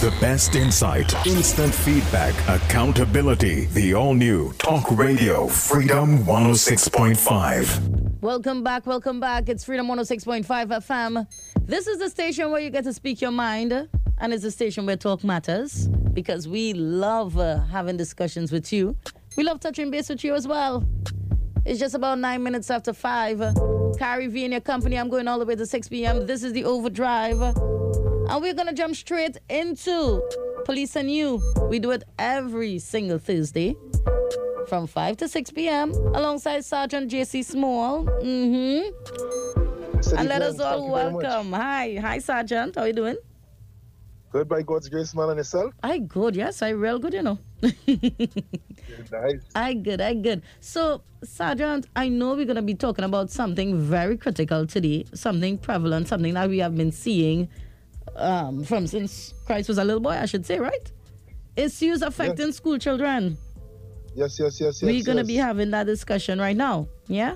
The best insight, instant feedback, accountability. The all new Talk Radio Freedom 106.5. Welcome back, welcome back. It's Freedom 106.5 FM. This is the station where you get to speak your mind, and it's the station where talk matters because we love uh, having discussions with you. We love touching base with you as well. It's just about nine minutes after five. Carrie V in your company. I'm going all the way to 6 p.m. This is the overdrive. And we're going to jump straight into Police and You. We do it every single Thursday from 5 to 6 p.m. alongside Sergeant J.C. Small. Mm-hmm. And let us all welcome. Hi. Hi, Sergeant. How are you doing? Good by God's grace, man, and yourself? I good, yes. I real good, you know. nice. I good, I good. So, Sergeant, I know we're going to be talking about something very critical today, something prevalent, something that we have been seeing um, from since Christ was a little boy, I should say, right? Issues affecting Yes. school children. Yes, yes, yes, yes. We're going to yes. be having that discussion right now. Yeah?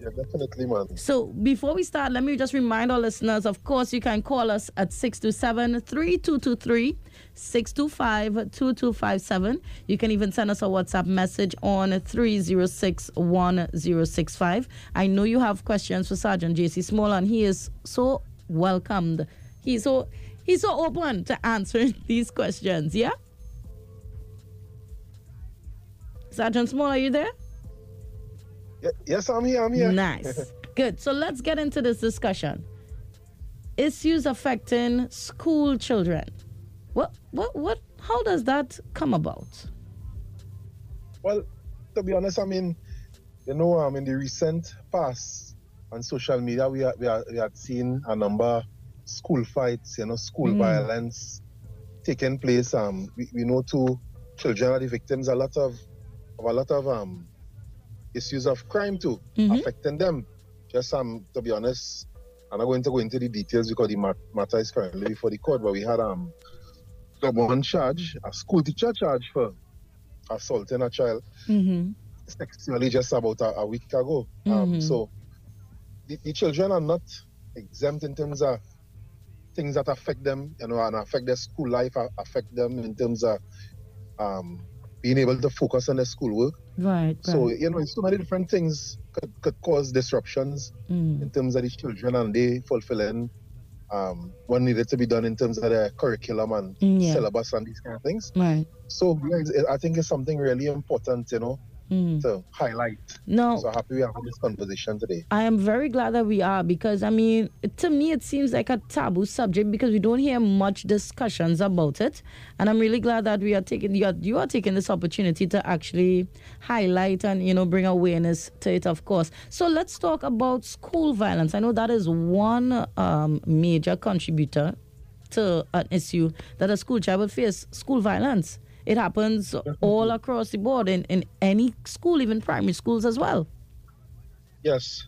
Yeah, definitely, man. So before we start, let me just remind our listeners, of course, you can call us at 627-3223, 625-2257. You can even send us a WhatsApp message on 306-1065. I know you have questions for Sergeant JC Small, and he is so welcomed. He's so he's so open to answering these questions, yeah? Sergeant Small, are you there? Yes, I'm here, I'm here. Nice. Good. So let's get into this discussion. Issues affecting school children. What what what how does that come about? Well, to be honest, I mean, you know, um, in the recent past on social media, we are, we are, we had seen a number school fights, you know, school Mm. violence taking place. Um, we, we know too, children are the victims a lot of, of a lot of um issues of crime too, Mhm. affecting them. Just um, to be honest, I'm not going to go into the details because the matter is currently before the court. But we had um, one charge, a school teacher charge for assaulting a child Mm-hmm. sexually just about a, a week ago. Um, Mhm. so the, the children are not exempt in terms of things that affect them, you know, and affect their school life, affect them in terms of um, being able to focus on their schoolwork. Right. So right. you know, so many different things could, could cause disruptions Mm. in terms of the children and they fulfilling um, what needed to be done in terms of their curriculum and Mm, yeah. syllabus and these kind of things. Right. So yeah, I think it's something really important, you know, Mm. to highlight. No, So happy we are having this conversation today. I am very glad that we are because I mean, to me, it seems like a taboo subject because we don't hear much discussions about it, and I'm really glad that we are taking you are, you are taking this opportunity to actually highlight and you know bring awareness to it, of course. So let's talk about school violence. I know that is one um, major contributor to an issue that a school child will face: school violence. It happens all across the board in, in any school, even primary schools as well. Yes.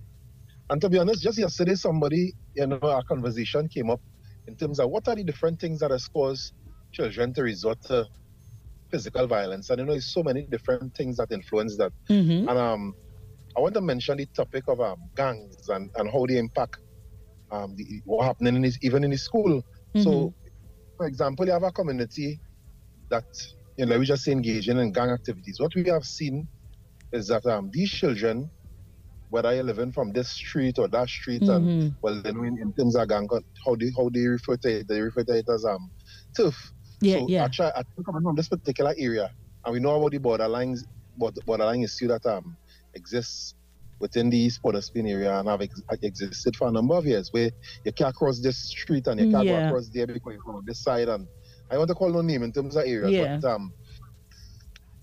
And to be honest, just yesterday, somebody, you know, our conversation came up in terms of what are the different things that has caused children to resort to physical violence. And you know, there's so many different things that influence that. Mm-hmm. And um, I want to mention the topic of um, gangs and, and how they impact um, the, what happening in this, even in the school. So, for example, you have a community that, you know, we just say engaging in gang activities. What we have seen is that um, these children, whether you're living from this street or that street, and Mhm. well, then in, in terms of gang, how they how they refer to it, they refer to it as um, turf. Yeah, so yeah. I try, I think from this particular area, and we know about the borderlines, border- borderline issue that um exists within the East Port of Spain area and have ex- existed for a number of years, where you can't cross this street and you can't Yeah. go across there because you're from this side. And I want to call no name in terms of areas, Yeah. but um,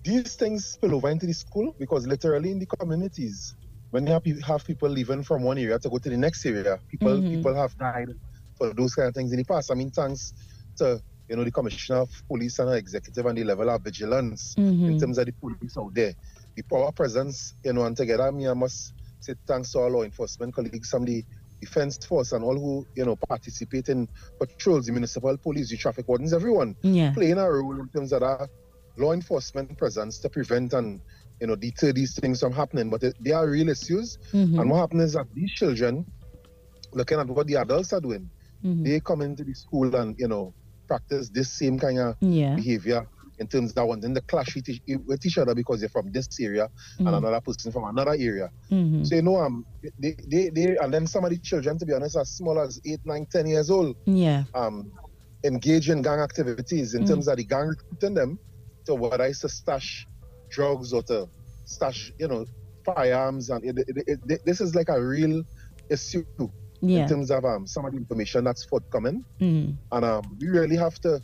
these things spill over into the school because literally in the communities, when you have, have people leaving from one area to go to the next area, people Mhm. people have died for those kind of things in the past. I mean, thanks to you know the commissioner of police and executive and the level of vigilance in Mhm. terms of the police out there, the power presence, you know, and together, me I must say thanks to our law enforcement colleagues from the defense force and all who you know participate in patrols, the municipal police, the traffic wardens, everyone Yeah. playing a role in terms of that law enforcement presence to prevent and you know deter these things from happening. But it, they are real issues, Mhm. and what happens is that these children, looking at what the adults are doing, Mhm. they come into the school and you know practice this same kind of Yeah. behavior in terms of wanting to clash with each, with each other because they're from this area and another person from another area. Mm-hmm. So you know, um, they, they, they, and then some of the children, to be honest, as small as eight, nine, ten years old, Yeah. um, engage in gang activities in Mm. terms of the gang recruiting them to whether it's to stash drugs or to stash, you know, firearms. And it, it, it, it- this is like a real issue Yeah. in terms of um, some of the information that's forthcoming. Mm. And um, we really have to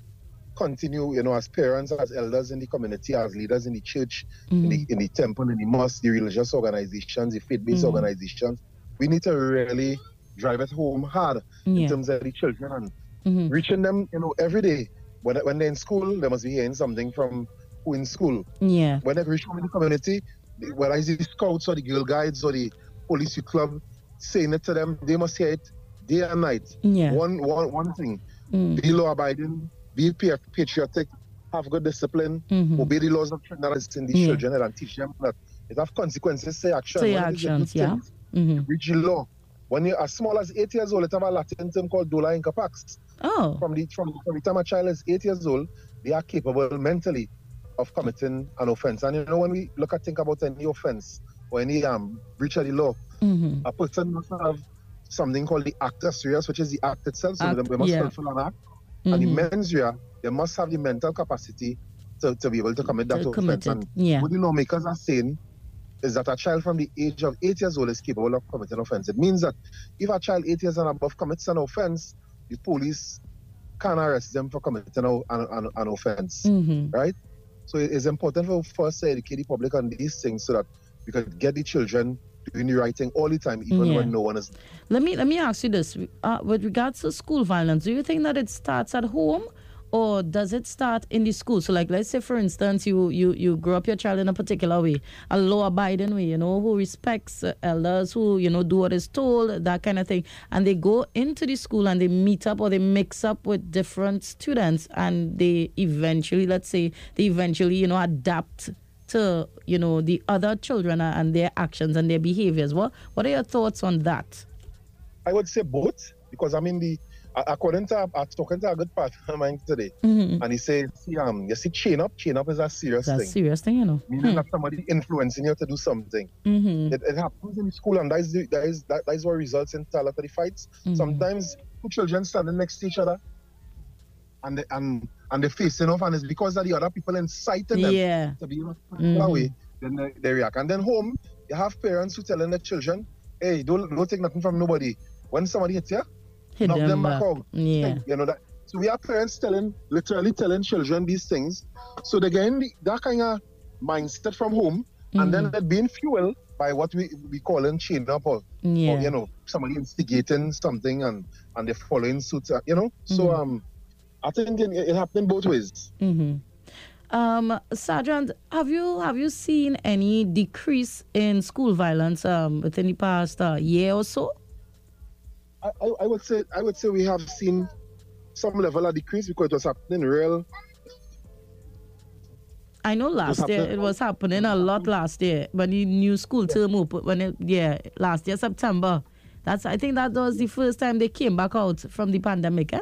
continue, you know, as parents, as elders in the community, as leaders in the church, in, the, in the temple, in the mosque, the religious organizations, the faith-based Mhm. organizations. We need to really drive it home hard in terms of the children and Mhm. reaching them, you know, every day. When, when they're in school, they must be hearing something from who in school. Yeah. When they reach home in the community, the- whether it's the scouts or the girl guides or the police club saying it to them, they must hear it day and night. Yeah. One, one, one thing, Mm. be law abiding, be pa- patriotic, have good discipline, Mhm. obey the laws of Trinidad in these Yeah. children and teach them that it have consequences, say action. Say When it is a good actions, yeah. Mm-hmm. Reach the law. When you're as small as eight years old, it have a Latin term called doli incapax. Oh. From the, from, from the time a child is eight years old, they are capable mentally of committing an offense. And you know, when we look at think about any offense or any um, breach of the law, Mm-hmm. a person must have something called the actus reus, which is the act itself. So Act, they must yeah. fulfill an act. And the Mhm. mens rea, they must have the mental capacity to, to be able to commit that offense. And yeah. what the lawmakers are saying is that a child from the age of eight years old is capable of committing offense. It means that if a child eight years and above commits an offense, the police can arrest them for committing an, an, an offense, Mm-hmm. right? So it is important for, for us to educate the public on these things so that we can get the children doing the right thing all the time, even Yeah. when no one is Let me let me ask you this: uh, with regards to school violence, do you think that it starts at home, or does it start in the school? So, like, let's say, for instance, you you you grow up your child in a particular way, a law-abiding way, you know, who respects elders, who you know do what is told, that kind of thing, and they go into the school and they meet up or they mix up with different students, and they eventually, let's say, they eventually, you know, adapt to you know the other children and their actions and their behaviors. What what are your thoughts on that? I would say both because I mean the according to I was talking to a good partner of mine today, Mhm. and he said, see, um, you see, chain up, chain up is a serious That's a thing. serious thing, you know. Meaning that somebody influencing you to do something. Mm-hmm. It, it happens in school, and that is the, that is that, that is what results in a lot of the fights. Mhm. Sometimes two children standing next to each other, and they, and and they're facing off, and it's because of the other people inciting them Yeah. to be in a particular Mhm. way, then they, they react. And then home, you have parents who telling their children, "Hey, don't don't take nothing from nobody. When somebody hits you, Hit knock them them back. out. Yeah. You know that. So we have parents telling, literally telling children these things. So they get the, that kind of mindset from home, and then Mhm. they're being fueled by what we we call in chain up or, Yeah. or you know somebody instigating something and and they're following suit. uh, You know. So Mhm. um, I think it, it happened both ways. Mm-hmm. Um, Sergeant, have you have you seen any decrease in school violence um, within the past uh, year or so? I, I, I would say I would say we have seen some level of decrease because it was happening real. I know last year it was happening a lot last year when the new school term opened. When it, yeah, last year September. That's I think that was the first time they came back out from the pandemic. Eh?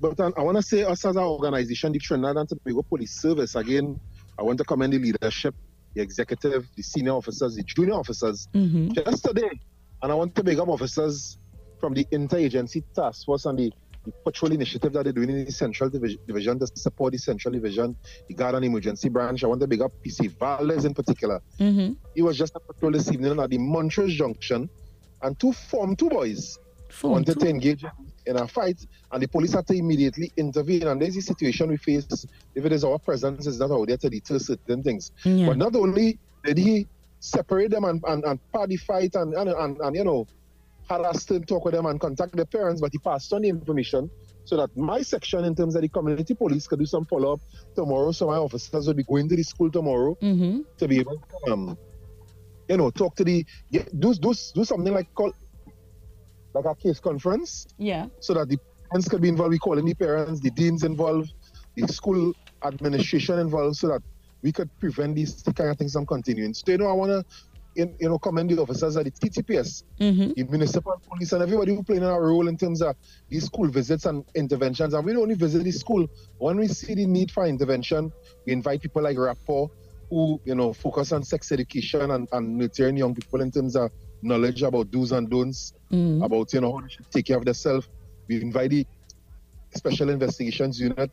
But I want to say us as an organization, the Trinidad and Tobago Police Service, again, I want to commend the leadership, the executive, the senior officers, the junior officers. Mm-hmm. Just today, and I want to big up officers from the interagency task force and the, the patrol initiative that they're doing in the central division, division to support the central division, the guard and emergency branch. I want to big up PC Valdez in particular. Mm-hmm. He was just a patrol this evening at the Montrose Junction, and two form two boys wanted to engage in a fight, and the police had to immediately intervene. And there's the situation we face if it is our presence is not out there to deter certain things. Yeah. But not only did he separate them and, and, and party fight and, and, and, and, you know, harass them, talk with them and contact their parents, but he passed on the information so that my section in terms of the community police could do some follow-up tomorrow. So my officers will be going to the school tomorrow Mm-hmm. to be able to, um, you know, talk to the, get, do, do, do something like call, like a case conference Yeah. so that the parents could be involved. We calling the parents, the deans involved, the school administration involved, so that we could prevent these kind of things from continuing. So you know, I want to in, you know, commend the officers at the TTPS, Mm-hmm. the municipal police, and everybody who playing a role in terms of these school visits and interventions. And we don't only visit the school. When we see the need for intervention, we invite people like Rapport who, you know, focus on sex education and, and nurturing young people in terms of knowledge about do's and don'ts, Mm-hmm. about, you know, how they should take care of themselves. We invite the special investigations unit.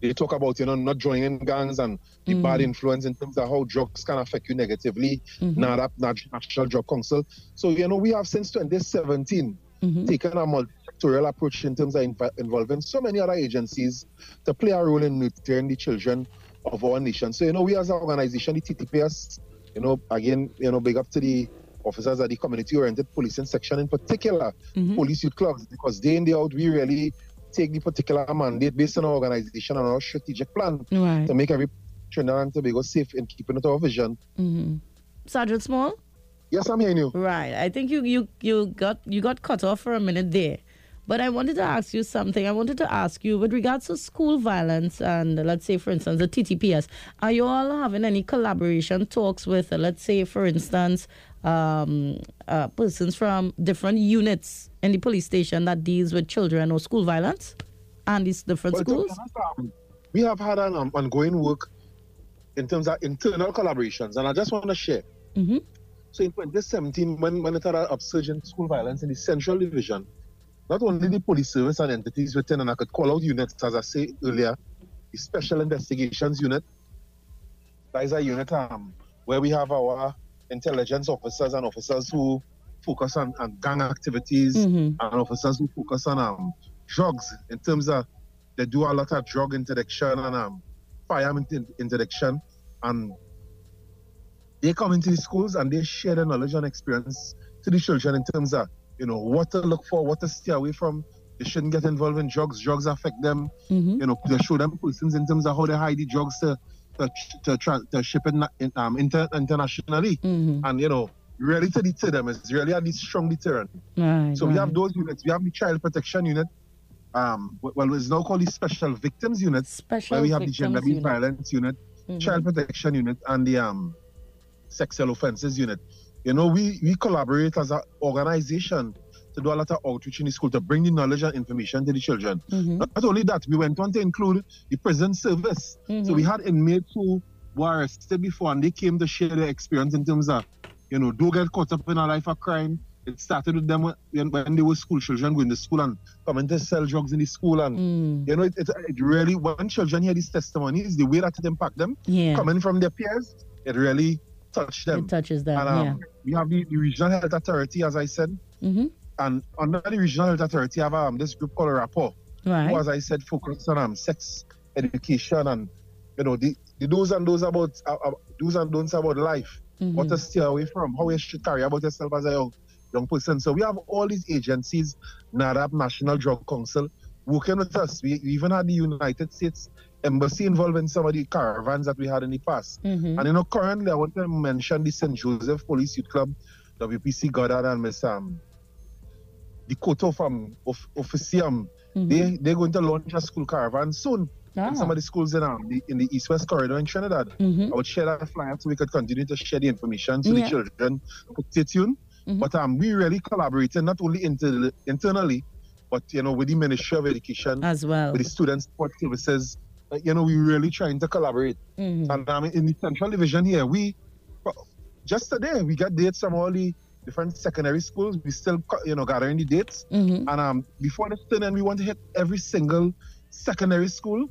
They talk about, you know, not joining gangs and the mm. bad influence in terms of how drugs can affect you negatively. Mm-hmm. NADAP, Nat- National Drug Council. So, you know, we have since 2017 mm-hmm. taken a multi-sectorial approach in terms of inv- involving so many other agencies to play a role in nurturing the children of our nation. So, you know, we as an organization, the TTPS, you know, again, you know, big up to the officers at the community-oriented policing section in particular, mm-hmm. police youth clubs, because day in, day out, we really take the particular mandate based on our organization and our strategic plan Right. to make every Trinidad and Tobago safe and keeping with our vision. Mm-hmm. Sergeant Small? Yes, I'm hearing you. Right. I think you, you you got you got cut off for a minute there. But I wanted to ask you something. I wanted to ask you with regards to school violence and let's say for instance the TTPS, are you all having any collaboration talks with uh, let's say for instance um, uh, persons from different units in the police station that deals with children or school violence and these different Well, schools? um, we have had an um, ongoing work in terms of internal collaborations, and I just want to share. Mhm. So in 2017, when, when it had an upsurge in school violence in the Central Division, not only the police service and entities within, and I could call out units, as I said earlier, the Special Investigations Unit. That is a unit um, where we have our intelligence officers and officers who focus on, on gang activities Mhm. and officers who focus on um, drugs in terms of they do a lot of drug interdiction and um, firearm inter- interdiction and they come into the schools and they share their knowledge and experience to the children in terms of you know what to look for what to stay away from they shouldn't get involved in drugs drugs affect them Mhm. you know they show them persons in terms of how they hide the drugs to to, to, tra- to ship it in, um, inter- internationally Mhm. and you know really to deter them is really a strong deterrent Right. so we have those units. We have the child protection unit. Um, well, it's now called the special victims unit, special where we have the unit. violence unit, Mhm. child protection unit, and the um, sexual offences unit. You know, we we collaborate as an organization to do a lot of outreach in the school to bring the knowledge and information to the children. Mhm. Not only that, we went on to include the prison service. So Mhm. we had inmates who were arrested before and they came to share their experience in terms of, you know, don't get caught up in a life of crime. It started with them when, when they were school children going to school and coming to sell drugs in the school. And, Mm. you know, it, it, it really, when children hear these testimonies, the way that it impact them, Yeah. coming from their peers, it really touched them. It touches them. and um, we have the, the Regional Health Authority, as I said, yeah. hmm and under the Regional Health Authority, I have um, this group called Rapport who, as I said, focus on um, sex education and you know the, the do's and don'ts about uh, uh, do's and don'ts about life, what to stay away from, how you should carry about yourself as a young, young person. So we have all these agencies, NADAP, National Drug Council, working with us. We, we even had the United States Embassy involved in some of the caravans that we had in the past. Mhm. And you know, currently I want to mention the St. Joseph Police Youth Club, WPC Goddard and Miss um, the Koto from of, Officium. Mhm. They they're going to launch a school caravan soon Ah. in some of the schools in um, the, in the East West corridor in Trinidad. Mhm. I would share that flyer so we could continue to share the information so Yeah. the children could stay tuned. Mhm. But um, we really collaborating not only inter- internally, but you know with the Ministry of Education, as well. with the Students Support Services. Uh, you know, we're really trying to collaborate. Mhm. And um, in the Central Division here, we just today we got dates from all the different secondary schools. We still, you know, gathering the dates. Mhm. And um, before this turn, we want to hit every single secondary school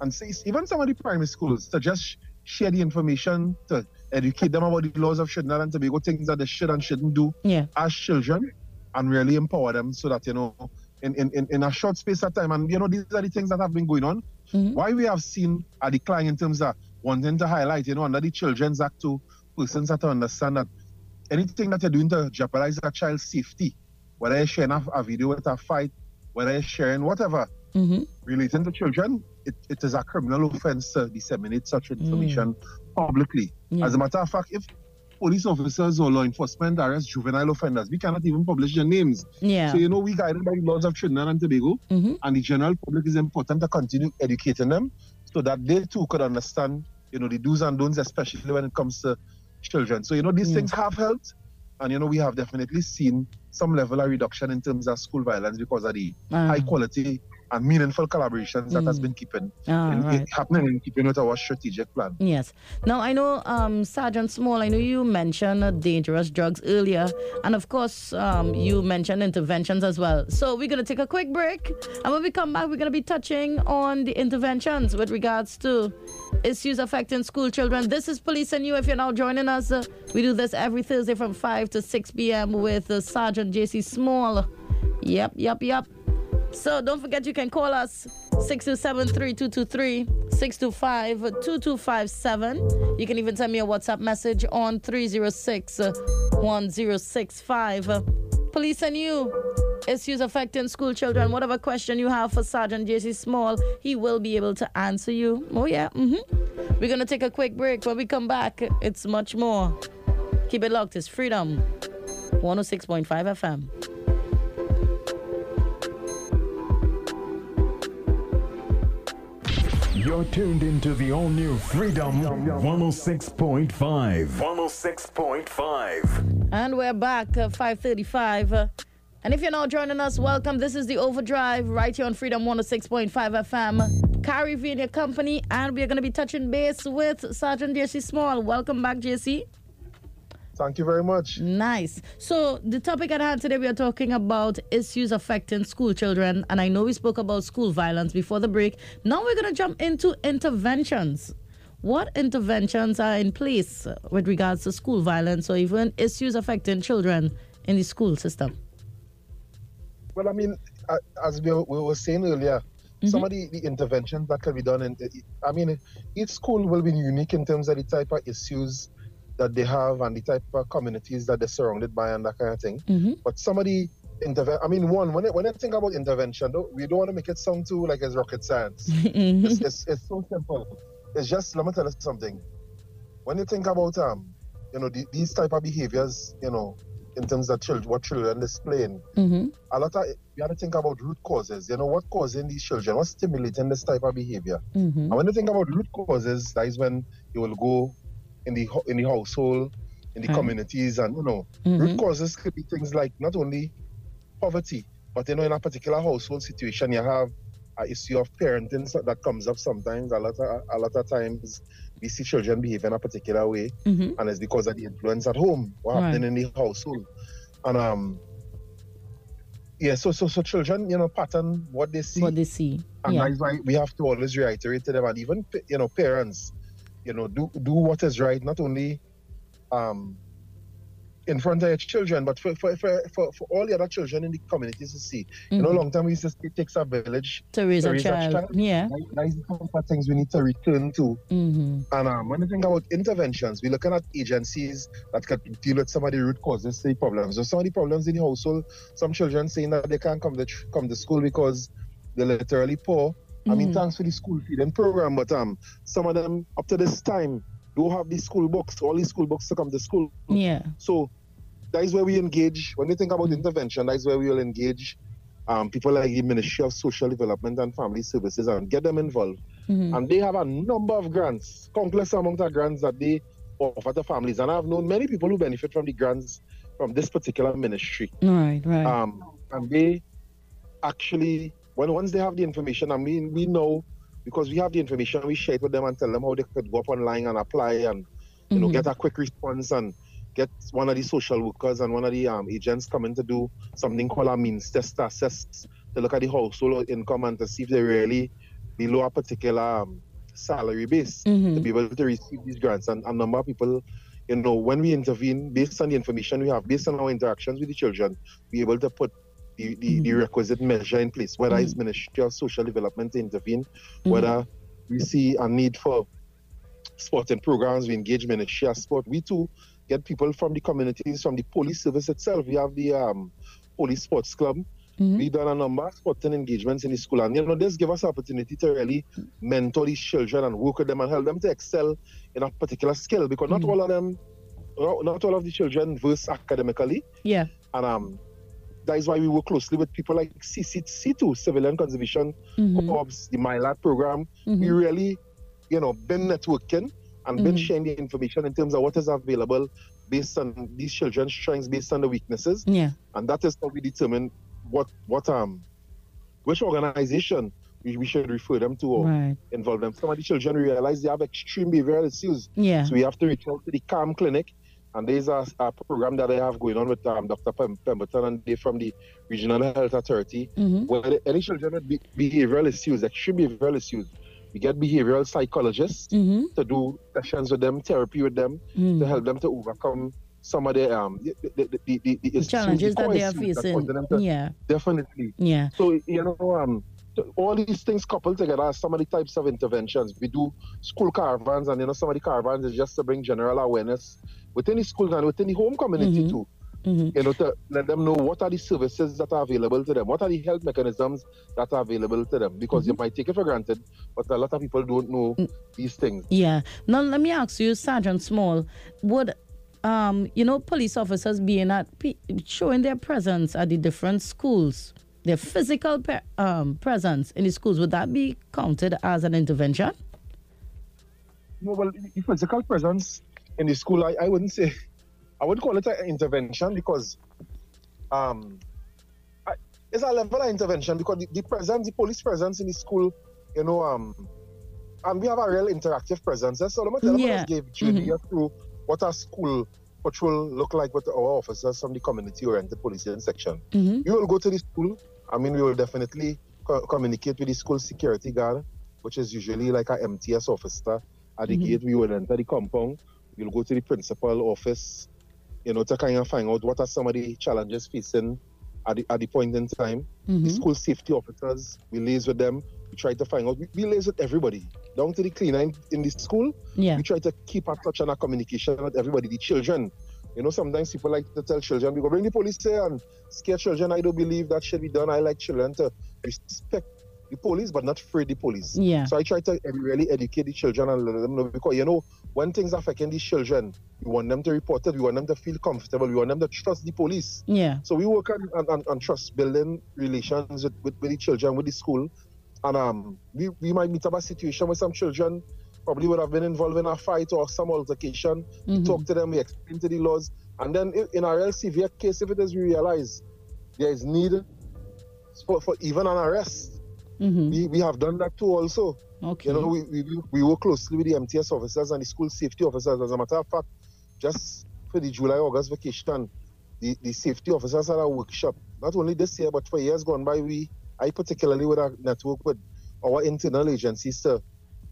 and see even some of the primary schools to just share the information to educate them about the laws of Trinidad and Tobago, things that they should and shouldn't do Yeah. as children, and really empower them so that you know, in, in, in a short space of time, and you know, these are the things that have been going on. Mhm. Why we have seen a decline in terms of wanting to highlight, you know, under the Children's Act to persons that understand that anything that you're doing to jeopardize a child's safety, whether you're sharing a, a video with a fight, whether you're sharing whatever Mhm. relating to children, it, it is a criminal offense to disseminate such information publicly. Yeah. As a matter of fact, if police officers or law enforcement arrest juvenile offenders, we cannot even publish their names. Yeah. So, you know, we guided by the laws of Trinidad and Tobago, Mhm. and the general public is important to continue educating them so that they too could understand, you know, the do's and don'ts, especially when it comes to children. So, you know, these Yeah. things have helped. And, you know, we have definitely seen some level of reduction in terms of school violence because of the Ah. high quality and meaningful collaborations that has Mm. been keeping Ah, in, right. happening in keeping with our strategic plan. Yes. Now I know, um, Sergeant Small. I know you mentioned dangerous drugs earlier, and of course, um, you mentioned interventions as well. So we're gonna take a quick break, and when we come back, we're gonna be touching on the interventions with regards to issues affecting school children. This is Police and You. If you're now joining us, uh, we do this every Thursday from 5 to 6 p.m. with uh, Sergeant J.C. Small. Yep, yep, yep. So don't forget you can call us 627-3223, 625-2257. You can even send me a WhatsApp message on 306-1065. Police and you, issues affecting school children. Whatever question you have for Sergeant JC Small, he will be able to answer you. Oh yeah, mm-hmm. We're gonna take a quick break. When we come back, it's much more. Keep it locked. It's Freedom 106.5 FM. You're tuned into the all new Freedom 106.5. 106.5. And we're back, uh, 535. Uh, and if you're now joining us, welcome. This is the Overdrive right here on Freedom 106.5 FM. Carrie V and your company, and we're going to be touching base with Sergeant JC Small. Welcome back, JC. Thank you very much. Nice. So, the topic at hand today, we are talking about issues affecting school children. And I know we spoke about school violence before the break. Now we're going to jump into interventions. What interventions are in place with regards to school violence or even issues affecting children in the school system? Well, I mean, as we, were- we were saying earlier, Mm-hmm. some of the, the interventions that can be done, in, I mean, each school will be unique in terms of the type of issues that they have and the type of communities that they're surrounded by and that kind of thing. Mhm. But some of the intervention, I mean, one, when I, when I think about intervention, don't, we don't want to make it sound too like it's rocket science. Mm-hmm. it's, it's, it's so simple. It's just, let me tell you something. When you think about, um, you know, the, these type of behaviors, you know, in terms of children, what children displaying, Mhm. a lot of you have to think about root causes. You know what causing these children, what's stimulating this type of behavior. Mhm. And when you think about root causes, that is when you will go in the in the household, in the Right. communities, and you know, Mhm. root causes could be things like not only poverty, but you know, in a particular household situation, you have an issue of parenting that comes up sometimes. A lot of a lot of times, we see children behave in a particular way, Mhm. and it's because of the influence at home, what Right. happening in the household, and um. Yeah, so so so children, you know, pattern what they see, What they see. and Yeah. that's why we have to always reiterate to them, and even you know, parents, you know, do do what is right, not only um in front of your children, but for for, for, for, for all the other children in the communities to see. You know, Mhm. long time we used to say it takes a village. To raise to raise a child. child. Yeah. That- That is the things we need to return to. hmm And um, when you think about interventions, we're looking at agencies that can deal with some of the root causes to the problems. So some of the problems in the household, some children saying that they can't come to come to school because they're literally poor. I mean, Mhm. thanks for the school feeding program, but um, some of them up to this time don't have the school books, all these school books to come to school. Yeah. So that is where we engage. When we think about intervention, that is where we will engage um, people like the Ministry of Social Development and Family Services and get them involved. Mhm. And they have a number of grants, countless amount of grants that they offer to families. And I've known many people who benefit from the grants from this particular ministry. Right, right. Um, and they actually, when once they have the information, I mean, we know because we have the information, we share it with them and tell them how they could go up online and apply and you know Mhm. get a quick response and get one of the social workers and one of the um, agents coming to do something called a means test to assess to look at the household income and to see if they really below a particular um, salary base to Mhm. be able to receive these grants. And a number of people, you know, when we intervene based on the information we have, based on our interactions with the children, be able to put the, the, the requisite measure in place, whether it's Ministry of Social Development to intervene, whether we see a need for sporting programs, we engage Ministry of Sport. We too get people from the communities, from the police service itself. We have the um, police sports club. Mhm. We done a number of sporting engagements in the school, and you know, this give us opportunity to really mentor these children and work with them and help them to excel in a particular skill because not all of them, not, not all of the children verse academically, Yeah. and um, that is why we work closely with people like CC2, Civilian Conservation Mhm. Corps, the MiLAT program. We Mhm. really, you know, been networking and been sharing the information in terms of what is available based on these children's strengths, based on the weaknesses. Yeah. And that is how we determine what what um which organization we, we should refer them to or Right. involve them. Some of the children realize they have extreme behavioral issues. Yeah. So we have to reach out to the CAM clinic. And there's a, a program that I have going on with um, Dr. Pem- Pemberton and they from the Regional Health Authority. Mhm. Where the- any children with be- behavioral issues, extreme behavioral issues, we get behavioral psychologists Mm-hmm. to do sessions with them, therapy with them, to help them to overcome some of the um the, the, the, the, the, challenges that they are facing. cause them to- Yeah. Definitely. Yeah. So you know, um, all these things coupled together are some of the types of interventions. We do school caravans, and you know, some of the caravans is just to bring general awareness within the schools and within the home community too. Mhm. You know, to let them know what are the services that are available to them, what are the health mechanisms that are available to them, because Mm-hmm. you might take it for granted, but a lot of people don't know Mm. these things. Yeah. Now let me ask you, Sergeant Small, would um, you know, police officers being at showing their presence at the different schools, their physical pe- um, presence in the schools, would that be counted as an intervention? No, well, the physical presence in the school, I, I wouldn't say, I wouldn't call it an intervention because um, I, it's a level of intervention because the, the presence, the police presence in the school, you know, um, and we have a real interactive presence. So let me tell Yeah. us give journey through what a school patrol look like with our officers from the community-oriented policing section. Mm-hmm. We will go to the school. I mean, we will definitely co- communicate with the school security guard, which is usually like a MTS officer at the mm-hmm. gate. We will enter the compound. We'll go to the principal office, you know, to kind of find out what are some of the challenges facing at the, at the point in time. The mm-hmm. school safety officers, we liaise with them. We try to find out. We, we liaise with everybody, down to the cleaner in, in the school. Yeah. We try to keep a touch and a communication with everybody. The children, you know, sometimes people like to tell children, we go bring the police here and scare children. I don't believe that should be done. I like children to respect the police, but not fear the police. Yeah. So I try to really educate the children and let them know because, you know, when things are affecting these children, we want them to report it. We want them to feel comfortable. We want them to trust the police. Yeah. So we work on, on, on, on trust building relations with, with, with the children, with the school. And um, we, we might meet up a situation where some children probably would have been involved in a fight or some altercation. We talk to them, we explain to the laws. And then in a real severe case, if it is we realize there is need for, for even an arrest, Mm-hmm. we, we have done that too also. Okay. You know, we, we, we- work closely with the MTS officers and the school safety officers. As a matter of fact, just for the July August vacation, the, the safety officers had a workshop. Not only this year, but for years gone by, we I particularly would have network with our internal agencies to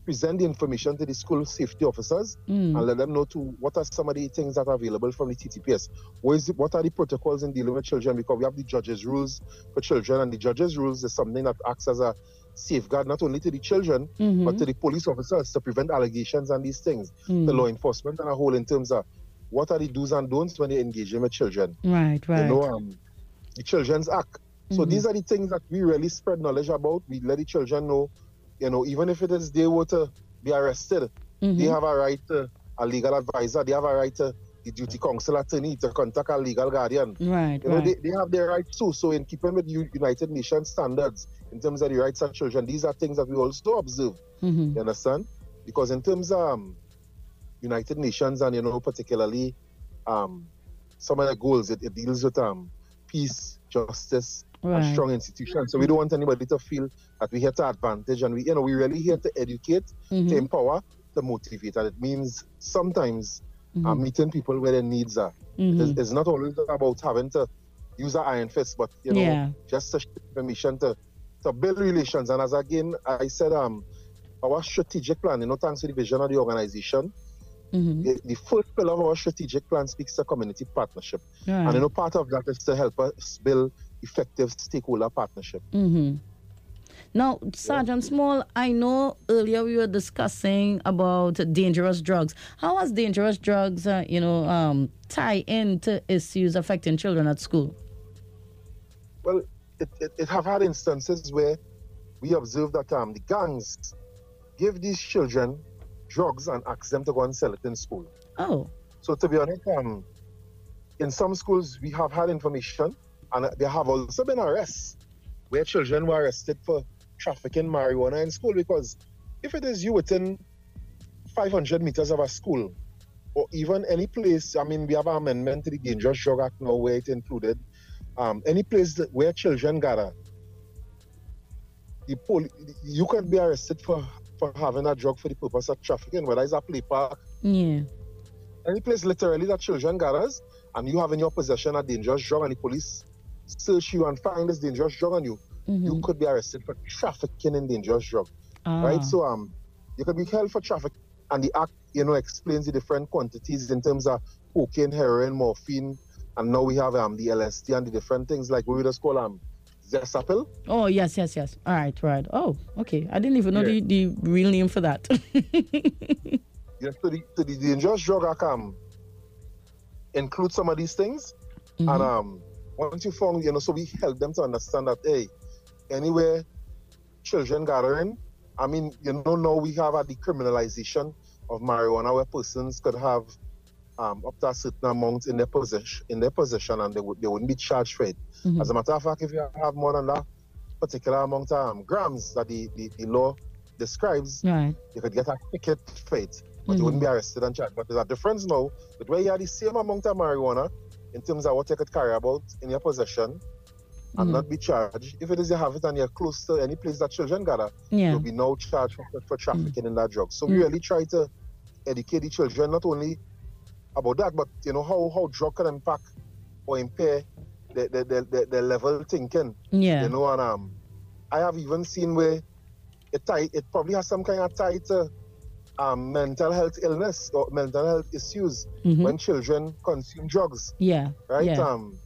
present the information to the school safety officers Mm. and let them know to what are some of the things that are available from the TTPS. What, is it, what are the protocols in dealing with children? Because we have the judges' rules for children, and the judges' rules is something that acts as a safeguard not only to the children Mm-hmm. but to the police officers to prevent allegations and these things. Mm. The law enforcement and a whole in terms of what are the do's and don'ts when they're engaging with children. Right, right. You know, um, the Children's Act. So these are the things that we really spread knowledge about. We let the children know, you know, even if it is they were to be arrested, they have a right to a legal advisor. They have a right to the duty counsel attorney to contact a legal guardian. right, You know, right. they, they have their rights too. So in keeping with United Nations standards in terms of the rights of children, these are things that we also observe. Mhm. You understand? Because in terms of um, United Nations and you know particularly um, some of the goals, it, it deals with um, peace, justice, Right. and strong institutions. So we don't want anybody to feel that we're here to advantage, and we you know we're really here to educate, Mm-hmm. to empower, to motivate, and it means sometimes Mm-hmm. uh, meeting people where their needs are. It's, it's not always about having to use an iron fist, but you know Yeah. just to information to to build relations. And as again I said, um, our strategic plan, you know, thanks to the vision of the organization, Mhm. the, the first pillar of our strategic plan speaks to community partnership. And you know, part of that is to help us build effective stakeholder partnership. Mm-hmm. Now, Sergeant Small, I know earlier we were discussing about dangerous drugs. How has dangerous drugs, uh, you know, um, tie into issues affecting children at school? Well, it, it, it have had instances where we observe that um, the gangs give these children drugs and ask them to go and sell it in school. Oh, So to be honest, um, in some schools we have had information, and there have also been arrests where children were arrested for trafficking marijuana in school. Because if it is you within 500 meters of a school, or even any place. I mean, we have an amendment to the Dangerous Drug Act now where it included um, any place that, where children gather. The poli- you can be arrested for, for having a drug for the purpose of trafficking, whether it's a play park, Yeah. any place literally that children gathers, and you have in your possession a dangerous drug, and the police search you and find this dangerous drug on you, you could be arrested for trafficking in dangerous drug Ah. right? So um, you could be held for traffic, and the act, you know, explains the different quantities in terms of cocaine, heroin, morphine, and now we have um the LSD and the different things like what we just call um zesapil. Oh yes, yes, yes. All right, right. Oh, okay. I didn't even know Yeah. the, the real name for that. Yes, so the, so the dangerous drug act um includes some of these things, Mm-hmm. and um once you found, you know, so we help them to understand that hey, anywhere children gathering, I mean, you know, now we have a decriminalization of marijuana where persons could have um, up to a certain amount in their possession in their possession and they would they wouldn't be charged for it. Mhm. As a matter of fact, if you have more than that particular amount of um, grams that the, the, the law describes, right. you could get a ticket for it, but you wouldn't be arrested and charged. But there's a difference now that where you have the same amount of marijuana in terms of what you could carry about in your possession and Mhm. not be charged. If it is you have it and you're close to any place that children gather, Yeah. you'll be now charged for, for trafficking in that drug. So we really try to educate the children not only about that, but you know how, how drug can impact or impair their, their, their level thinking. Yeah. You know, and um, I have even seen where it tie, it probably has some kind of tie to um, mental health illness or mental health issues Mhm. when children consume drugs, Yeah. right? Yeah. Um,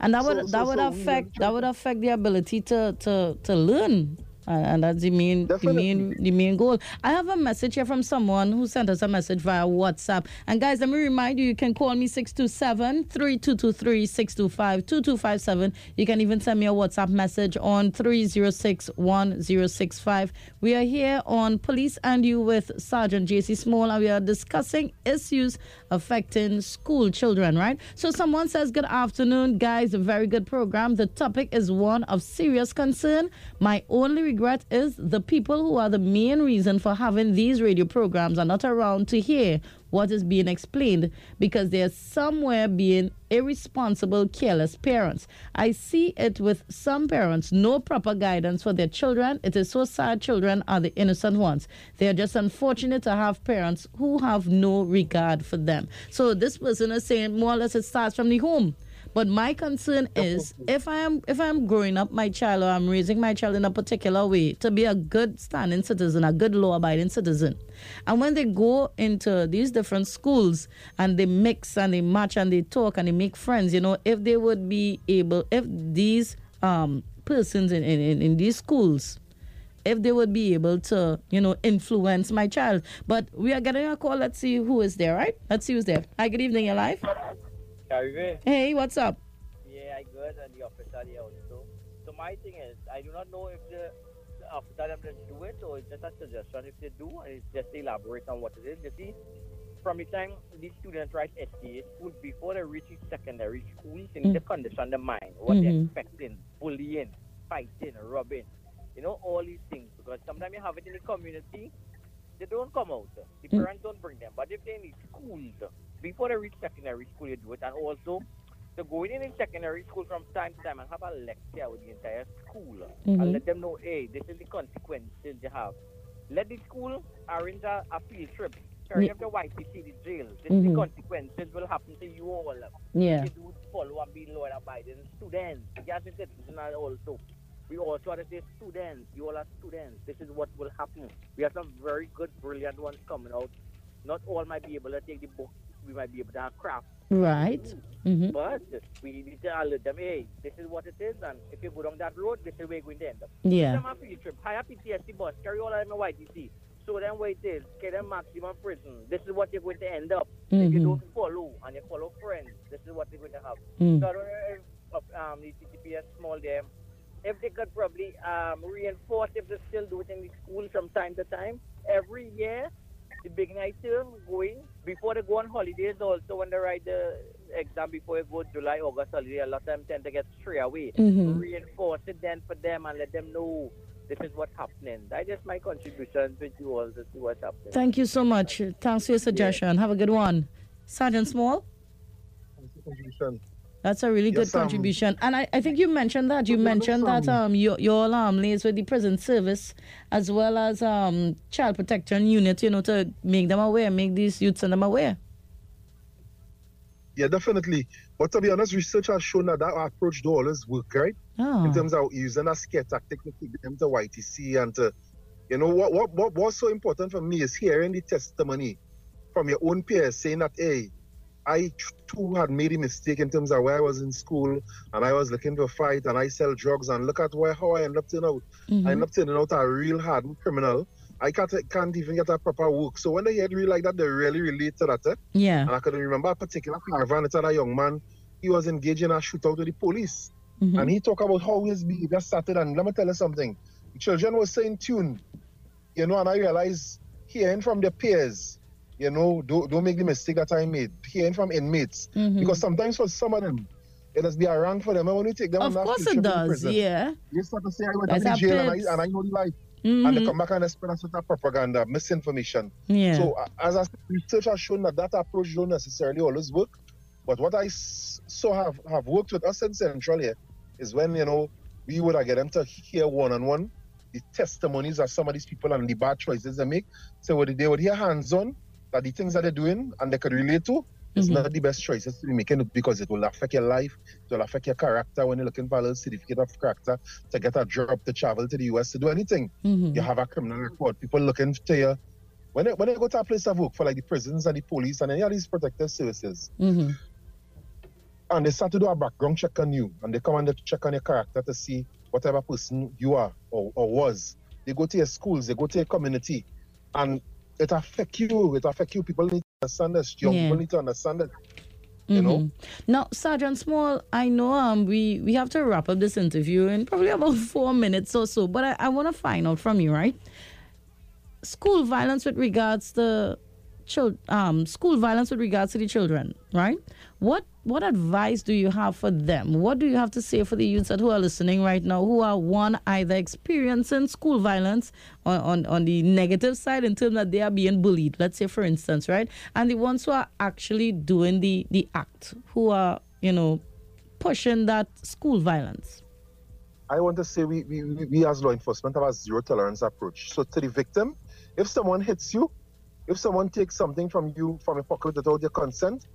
and that would so- that would so affect that would affect the ability to to to learn. Uh, and that's the main, the main, the main goal. I have a message here from someone who sent us a message via WhatsApp. And guys, let me remind you, you can call me 627-3223-625-2257. You can even send me a WhatsApp message on 306-1065. We are here on Police and You with Sergeant JC Small, and we are discussing issues affecting school children, right? So someone says, Good afternoon, guys. A very good program. The topic is one of serious concern. My only regret is the people who are the main reason for having these radio programs are not around to hear what is being explained because they're somewhere being irresponsible, careless parents. I see it with some parents, no proper guidance for their children. It is so sad children are the innocent ones. They are just unfortunate to have parents who have no regard for them. So this person is saying more or less it starts from the home. But my concern is if I am if I am growing up my child or I'm raising my child in a particular way to be a good standing citizen, a good law abiding citizen. And when they go into these different schools and they mix and they match and they talk and they make friends, you know, if they would be able if these um persons in, in, in, these schools if they would be able to, you know, influence my child. But we are getting a call. Let's see who is there, right? Let's see who's there. Hi, good evening, your life. Hey, what's up? yeah, I good and the officer there also. So my thing is, I do not know if the, the officer them just do it or it's just a suggestion. If they do, and it's just elaborate on what it is. You see, from the time these students write SEA school before they reach secondary school, they need to condition the mind, what they're Mhm. expecting, bullying, fighting, robbing, you know, all these things. Because sometimes you have it in the community, they don't come out. The Mm. parents don't bring them. But if they're in the schools, before they reach secondary school, you do it. And also, to go in in secondary school from time to time and have a lecture with the entire school Mhm. and let them know, hey, this is the consequences you have. Let the school arrange a, a field trip. Carry Yeah. up the YTC, the jail. This is the consequences will happen to you all. Yeah. If you do follow and be law abiding students. Yes, it's citizens are also. We also to say students. You all are students. This is what will happen. We have some very good, brilliant ones coming out. Not all might be able to take the book. We might be able to have craft. Right. Mm-hmm. But we need to alert them, hey, this is what it is, and if you go down that road, this is where you're going to end up. Yeah. Give them a field trip, hire PTSC bus, carry all of them in YTC, show them where it is, get them maximum prison. This is what you're going to end up. If you Mhm. don't follow and you follow friends, this is what you're going to have. Mm. So I don't know if uh, um, the TTPS small there, if they could probably um, reinforce if they still do it in the school from time to time, every year, the big night term going before they go on holidays also when they write the exam before they go July, August holiday, a lot of them tend to get straight away. Mhm. Reinforce it then for them and let them know this is what's happening. That is just my contribution with you all to see what's happening. Thank you so much. Thanks for your suggestion. Have a good one. Sergeant Small? Contribution. That's a really good Yes, um, contribution. And I, I think you mentioned that. You mentioned that um your your um liaise with the prison service as well as um child protection unit, you know, to make them aware, make these youths and them aware. Yeah, definitely. But to be honest, research has shown that that approach do always work, right? Oh. In terms of using a scare tactic to take them to YTC and to, you know, what, what, what what's so important for me is hearing the testimony from your own peers saying that, hey, I too had made a mistake in terms of where I was in school and I was looking to fight and I sell drugs and look at where how I ended up turning out. I ended up turning out a real hard criminal. I can't, can't even get a proper work. So when they hear real like that, they really relate to that. Yeah. And I couldn't remember a particular caravan, it's a young man, he was engaged in a shootout with the police. Mhm. And he talked about how his behavior started. And let me tell you something. The children were saying tune, you know, and I realized hearing from their peers, you know, don't, don't make the mistake that I made. Hearing from inmates. Mhm. Because sometimes for some of them, it has been a rank for them. And when you take them Of on that course it does. Yeah. You start to say, I went to jail and. I, and I know the life. And they Mhm. come back and spread us with that propaganda, misinformation. Yeah. So, uh, as I said, research has shown that that approach don't necessarily always work. But what I s- so have, have worked with us in Central here is when, you know, we would get them to hear one on one the testimonies of some of these people and the bad choices they make. So, what they would hear hands on that the things that they're doing and they could relate to is Mhm. not the best choices to be making because it will affect your life, it will affect your character when you're looking for a little certificate of character to get a job, to travel to the US, to do anything Mhm. you have a criminal record. People looking to you. When they, when they go to a place of work for like the prisons and the police and any of these protective services, Mhm. and they start to do a background check on you, and they come and they check on your character to see whatever person you are or, or was. They go to your schools, they go to your community, and it affect you. It affect you. People need to understand this. Young Yeah. people need to understand it. You know? Mhm. Now, Sergeant Small, I know um we we have to wrap up this interview in probably about four minutes or so, but I, I want to find out from you, right? School violence with regards to children, um, school violence with regards to the children, right? What what advice do you have for them? What do you have to say for the youths that who are listening right now, who are one either experiencing school violence on, on, on the negative side in terms that they are being bullied, let's say for instance, right? And the ones who are actually doing the, the act, who are, you know, pushing that school violence. I want to say we, we, we- as law enforcement have a zero tolerance approach. So to the victim, if someone hits you, if someone takes something from you from your pocket without your consent,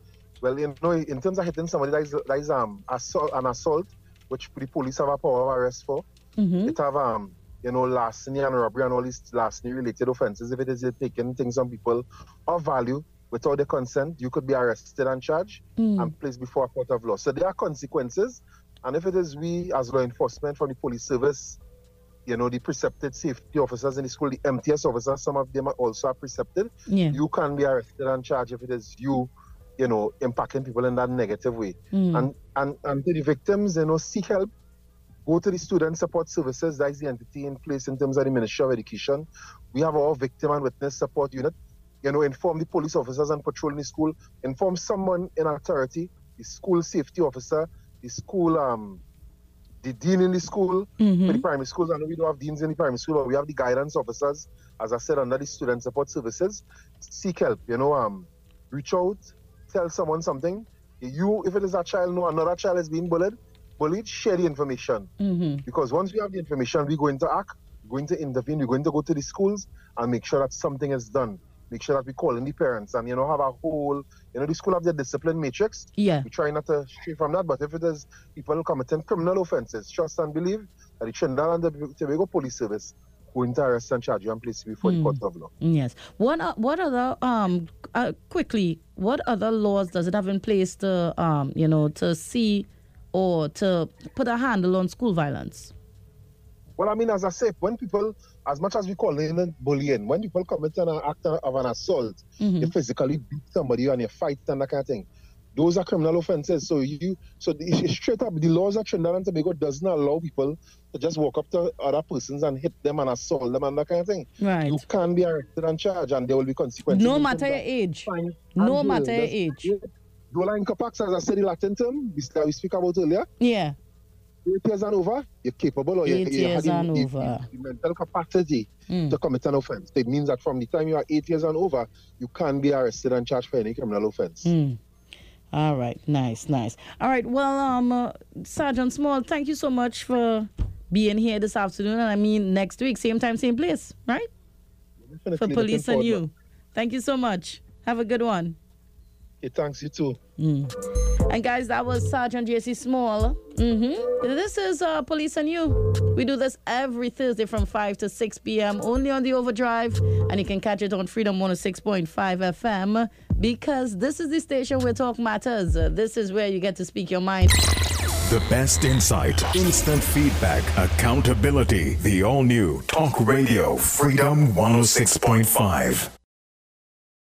well, you know, in terms of hitting somebody, that is, that is um, assault, an assault, which the police have a power of arrest for. Mm-hmm. It have, um, you know, larceny and robbery and all these larceny related offenses. If it is taking things from people of value without their consent, you could be arrested and charged Mm. and placed before a court of law. So there are consequences. And if it is we as law enforcement from the police service, you know, the precepted safety officers in the school, the MTS officers, some of them are also are precepted, Yeah. you can be arrested and charged if it is you, you know, impacting people in that negative way. Mm. And, and and to the victims, you know, seek help. Go to the student support services. That is the entity in place in terms of the Ministry of Education. We have our victim and witness support unit. You know, inform the police officers and patrol in the school. Inform someone in authority, the school safety officer, the school, um, the dean in the school, Mhm. for the primary schools. I know we don't have deans in the primary school, but we have the guidance officers, as I said, under the student support services. Seek help, you know, um, reach out, tell someone something. You, if it is a child, know another child is being bullied, bullied, share the information. Mhm. Because once we have the information, we're going to act, we're going to intervene, we're going to go to the schools and make sure that something is done. Make sure that we call in the parents and, you know, have a whole, you know, the school have their discipline matrix. Yeah. We try not to stray from that, but if it is people committing criminal offenses, trust and believe that the Trinidad and the Tobago Police Service arrest and charge you and place before the court of law. Yes. What o- what other um uh, quickly? What other laws does it have in place to um you know to see or to put a handle on school violence? Well, I mean, as I said, when people, as much as we call it bullying, when people commit an act of an assault, you physically beat somebody and you fight and that kind of thing, those are criminal offenses. So you, so the, it's straight up, the laws of Trinidad and Tobago doesn't allow people to just walk up to other persons and hit them and assault them and that kind of thing. Right. You can be arrested and charged, and there will be consequences. No matter your age. fine No and matter your age. doli incapax, as I said, the Latin term, we, that we speak about earlier, Yeah. eight years and over, you're capable or you, Eight you years the- and the, over. the mental capacity Mm. to commit an offense. It means that from the time you are eight years and over, you can be arrested and charged for any criminal offense. Mm. All right, nice, nice. All right, well, um, uh, Sergeant Small, thank you so much for being here this afternoon. And I mean, next week, same time, same place, right? For police and you. Thank you so much. Have a good one. Okay, thanks, you too. And guys, that was Sergeant JC Small. hmm This is uh, Police and You. We do this every Thursday from 5 to 6 p.m. only on the Overdrive. And you can catch it on Freedom 106.5 FM because this is the station where talk matters. This is where you get to speak your mind. The best insight, instant feedback, accountability. The all new Talk Radio Freedom 106.5.